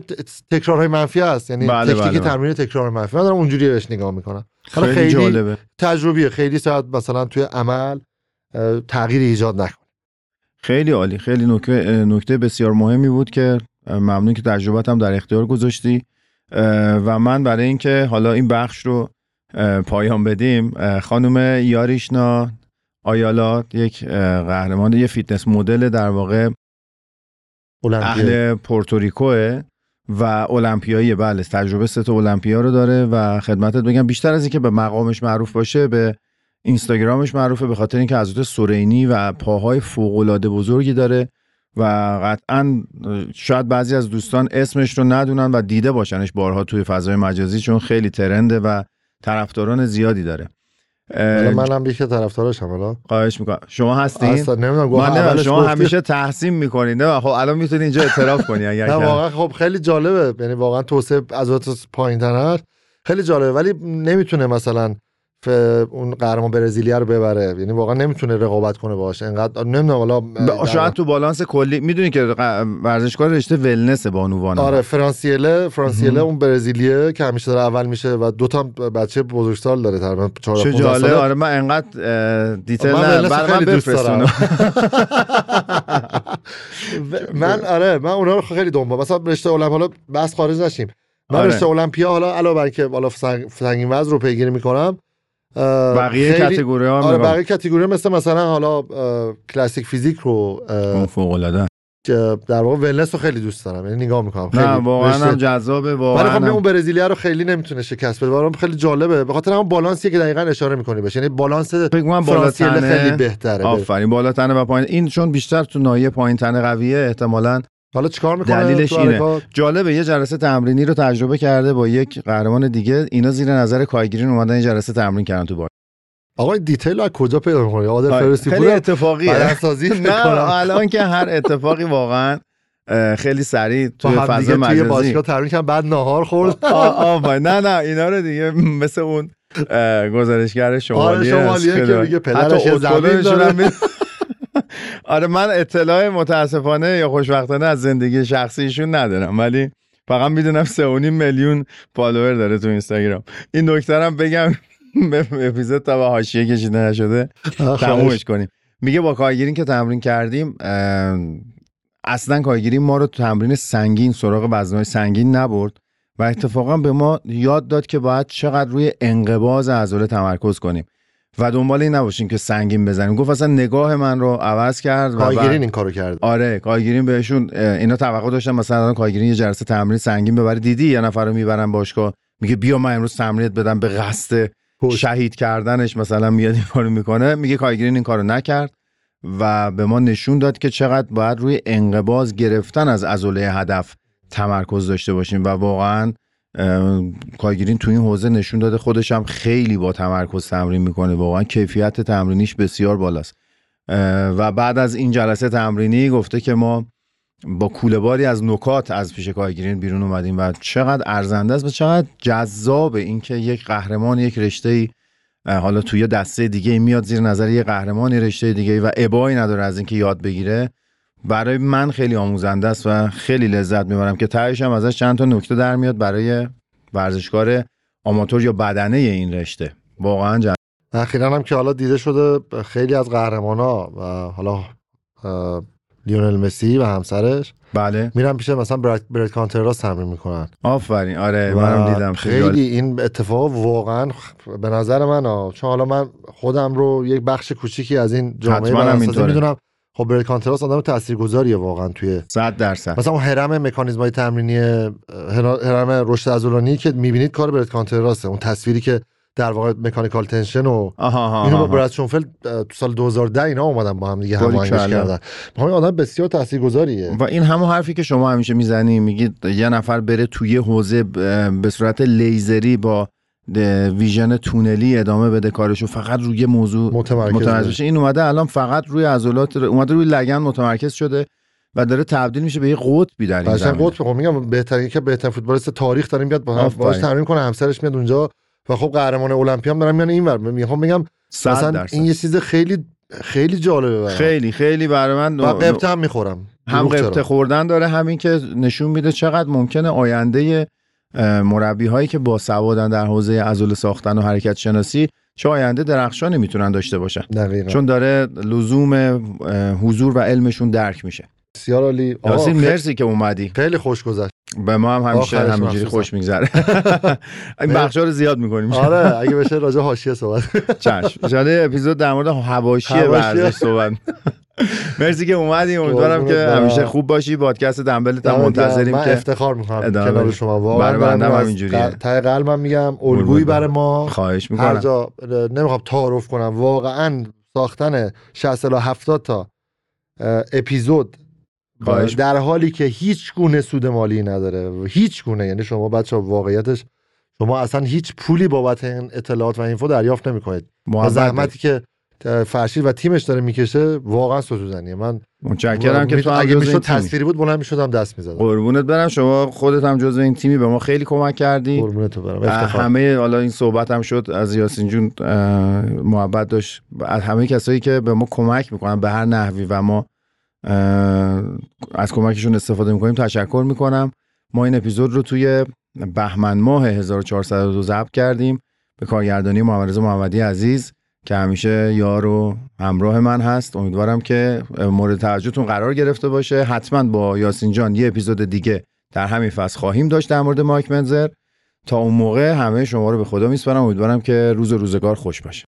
تکرارهای منفی هست. یعنی بله، تکنیک بله،. تمرین تکرار منفی. من دارم اونجوری بهش نگاه می‌کنم. خیلی خیلی جالبه. تجربیه. خیلی شاید مثلا توی عمل اه، تغییری ایجاد نکنه. خیلی عالی. خیلی نکته نکته بسیار مهمی بود که ممنون که تجربت هم در اختیار گذاشتی. و من برای اینکه حالا این بخش رو پایان بدیم خانم یاریشنا آیالا یک قهرمان یه fitness model در واقع اهل پورتوریکوه و المپیایی بله تجربه سه تا المپیا رو داره و خدمتت بگم بیشتر از اینکه به مقامش معروف باشه به اینستاگرامش معروفه به خاطر اینکه عضلات سرینی و پاهای فوق بزرگی داره و قطعا شاید بعضی از دوستان اسمش رو ندونن و دیده باشنش بارها توی فضای مجازی چون خیلی trend ه و طرفداران زیادی داره. حالا منم یکی طرفدارشم حالا. خواهش می‌کنم. شما هستین اصلا نمی‌دونم من شما. همیشه تحسین می‌کنید نه خب الان می‌تونی اینجا اعتراف کنی اگر نه واقعا خب خیلی جالبه. یعنی واقعا توسعه عضلات پایین خیلی جالبه ولی نمی‌تونه مثلا. اون قهرمان برزیلیا رو ببره. یعنی واقعا نمی‌تونه رقابت کنه باشه انقدر نمی‌دونم حالا شاید تو بالانس کلی می‌دونی که ورزشکار رشته ولنس بانوان آره فرانسیله فرانسیله اون برزیلیه که همیشه داره اول میشه و دو تا بچه بزرگسال داره تقریبا 14 چه 15 جالب. آره من انقدر دیتیل من نه برای من خیلی دوست بفرستونم من آره من اونا رو خیلی دنبال مثلا رشته المپیا حالا بس خارج نشیم. من آره. رشته المپیا حالا علاوه بر که حالا سنگ- سنگین وزن رو پیگیری می‌کنم بقیه کاتگوری ها آره بقیه کاتگوری مثل مثلا حالا کلاسیک فیزیک رو فوق العاده که در واقع ولنس رو خیلی دوست دارم یعنی نگاه می‌کنم. خیلی نه واقعا هم جذابه ولی واقعا خب هم- اون برزیلیا رو خیلی نمی‌تونه شکست بده برام خیلی جالبه. به خاطر همون بالانسیه که دقیقا اشاره می‌کنی بشه یعنی بالانس بالاتنه خیلی بهتره آفرین بالاتنه و پایین. این چون بیشتر تو ناحیه پایین تنه قویه احتمالاً حالا چیکار می‌کنه دلیلش تو اینه. جالبه یه جلسه تمرینی رو تجربه کرده با یک قهرمان دیگه. اینا زیر نظر کایگرین اومدن یه جلسه تمرین کردن تو بار. آقا این دیتیل از کجا پیدا می‌کنی عادل فرستی خیلی پور اتفاقیه. نه الان که هر اتفاقی واقعا خیلی سریع با هم فضا دیگه توی مجازی. باشگاه تمرین کردم بعد ناهار خورد. آ- آفرین. نه نه اینا رو دیگه مثل اون گزارشگر شمالی آره، شمالیه که میگه پدرش زمین داره. آره من اطلاع متاسفانه یا خوشبختانه از زندگی شخصیشون ندارم ولی فقط می‌دونم سه و نیم میلیون فالوور داره تو اینستاگرام. این نکته هم بگم به اپیزود تا به حاشیه کشیده نشده تمومش کنیم. میگه با کارگیرین که تمرین کردیم اصلا کارگیری ما رو تو تمرین سنگین سراغ وزنهای سنگین نبرد و اتفاقا به ما یاد داد که باید چقدر روی انقباز عضله تمرکز کنیم. و دنبال این نباشیم که سنگین بزنیم گفت اصلا نگاه من رو عوض کرد و بعد- این کارو کرد آره کارگیرین بهشون اینا توقع داشتن مثلا الان کارگیرین یه جلسه تمرین سنگین ببره. دیدی یه نفر رو می‌برن باشگاه میگه بیا من امروز تمرینت بدم به قصد. شهید کردنش مثلا میاد این کارو می‌کنه. میگه کارگیرین این کارو نکرد و به ما نشون داد که چقدر باید روی انقباز گرفتن از عضله هدف تمرکز داشته باشیم. و واقعا اه، کارگیرین تو این حوزه نشون داده خودش هم خیلی با تمرکز تمرین می‌کنه. واقعا کیفیت تمرینیش بسیار بالاست. و بعد از این جلسه تمرینی گفته که ما با کوله باری از نکات از پیش کارگیرین بیرون اومدیم و چقدر ارزنده است و چقدر جذابه اینکه یک قهرمان یک رشته ای حالا توی دسته دیگه میاد زیر نظر یه قهرمانی رشته دیگه و ابایی نداره از اینکه یاد بگیره. برای من خیلی آموزنده است و خیلی لذت می‌برم که تهش هم ازش چند تا نکته در میاد برای ورزشکار آماتور یا بدنه این رشته. واقعا جذاب اخیرا هم که حالا دیده شده خیلی از قهرمانا و حالا لیونل مسی و همسرش بله. میرن پیش مثلا برد, برد کانتراس تمرین می‌کنن. آفرین. آره و منم دیدم. خیلی. خیلی این اتفاق واقعا به نظر من ها چون حالا من خودم رو یک بخش کوچیکی از این جامعه اینطوره. می‌دونم خب کانتراس آدم تاثیرگذاریه واقعا توی صد درصد مثلا اون هرم مکانیزم های تمرینی هرم رشد عضلانی که می‌بینید کار برت کانتراسه اون تصویری که در واقع mechanical tension و اینو با. براد شونفلد اه، تو سال 2010 اینا اومدن با هم دیگه هماهنگش. کردن آدم بسیار تاثیرگذاریه و این همون حرفی که شما همیشه می‌زنی میگید یه نفر بره توی حوزه به صورت لیزری با vision تونلی ادامه بده کارشو فقط روی موضوع متمرکز متمرکز بشه. این اومده الان فقط روی عضلات اومده روی لگن متمرکز شده و داره تبدیل میشه به یه قطبی در این زمینه. قطب خب میگم بهترین که بهترین فوتبالیست تاریخ داره میاد با هم. باهاش تمرین کنه همسرش میاد اونجا و خب قهرمان المپیا هم دارن میان اینور میگم میگم مثلا این یه چیز خیلی خیلی جالبه برام خیلی خیلی برای من و قبطه هم می‌خورم هم؟ قبطه خوردن داره همین که نشون میده چقدر ممکنه آینده مربی هایی که با سوادن در حوزه عضله ساختن و حرکت شناسی چه آینده درخشانی می‌تونن داشته باشن. دقیقا. چون داره لزوم حضور و علمشون درک میشه. بسیار عالی. آقا، یاسین مرسی که اومدی. خیلی خوش گذشت. به ما هم همیشه همینجوری. خوش میگذره. این بخشا رو زیاد می‌کنیم. آره اگه بشه راجع حاشیه صحبت شده اپیزود در مورد حواشی. ورزش صحبت. مرسی که اومدی امیدوارم که. همیشه خوب باشی پادکست دمت گرم. منتظریم من که افتخار می‌کنم کنار. شما واقعا برای بنده هم. قل- ته قلبم میگم الگویی. برای ما خواهش هر می‌کنم جا نمی‌خوام تعارف کنم واقعا ساختن 60 الی 70 تا اپیزود در حالی که هیچ گونه سود مالی نداره هیچ گونه یعنی شما بچه واقعیتش شما اصلا هیچ پولی بابت این اطلاعات و اینفو دریافت نمی‌کنید محبت زحمتی که فرشید و تیمش داره می‌کشه واقعا ستوزنیه. من متشکرم که تو اگه می‌شد. تصویری بود بلند می‌شدم دست می‌زدم. قربونت برم. شما خودت هم جزو این تیمی. به ما خیلی کمک کردی. قربونت برم. افتخار. همه حالا این صحبت هم شد. از یاسین جون محبت داشت. از همه کسایی که به ما کمک می‌کنن به هر نحوی و ما از کمکشون استفاده می‌کنیم تشکر می‌کنم. ما این اپیزود رو توی بهمن ماه 1402 ضبط کردیم. به کارگردانی محمد رضا محمدی عزیز. که همیشه یار و همراه من هست. امیدوارم که مورد توجهتون قرار گرفته باشه. حتما با یاسین جان یه اپیزود دیگه در همین فصل خواهیم داشت در مورد مایک منزر تا اون موقع همه شما رو به خدا میسپارم. امیدوارم که روز روزگار خوش باشه.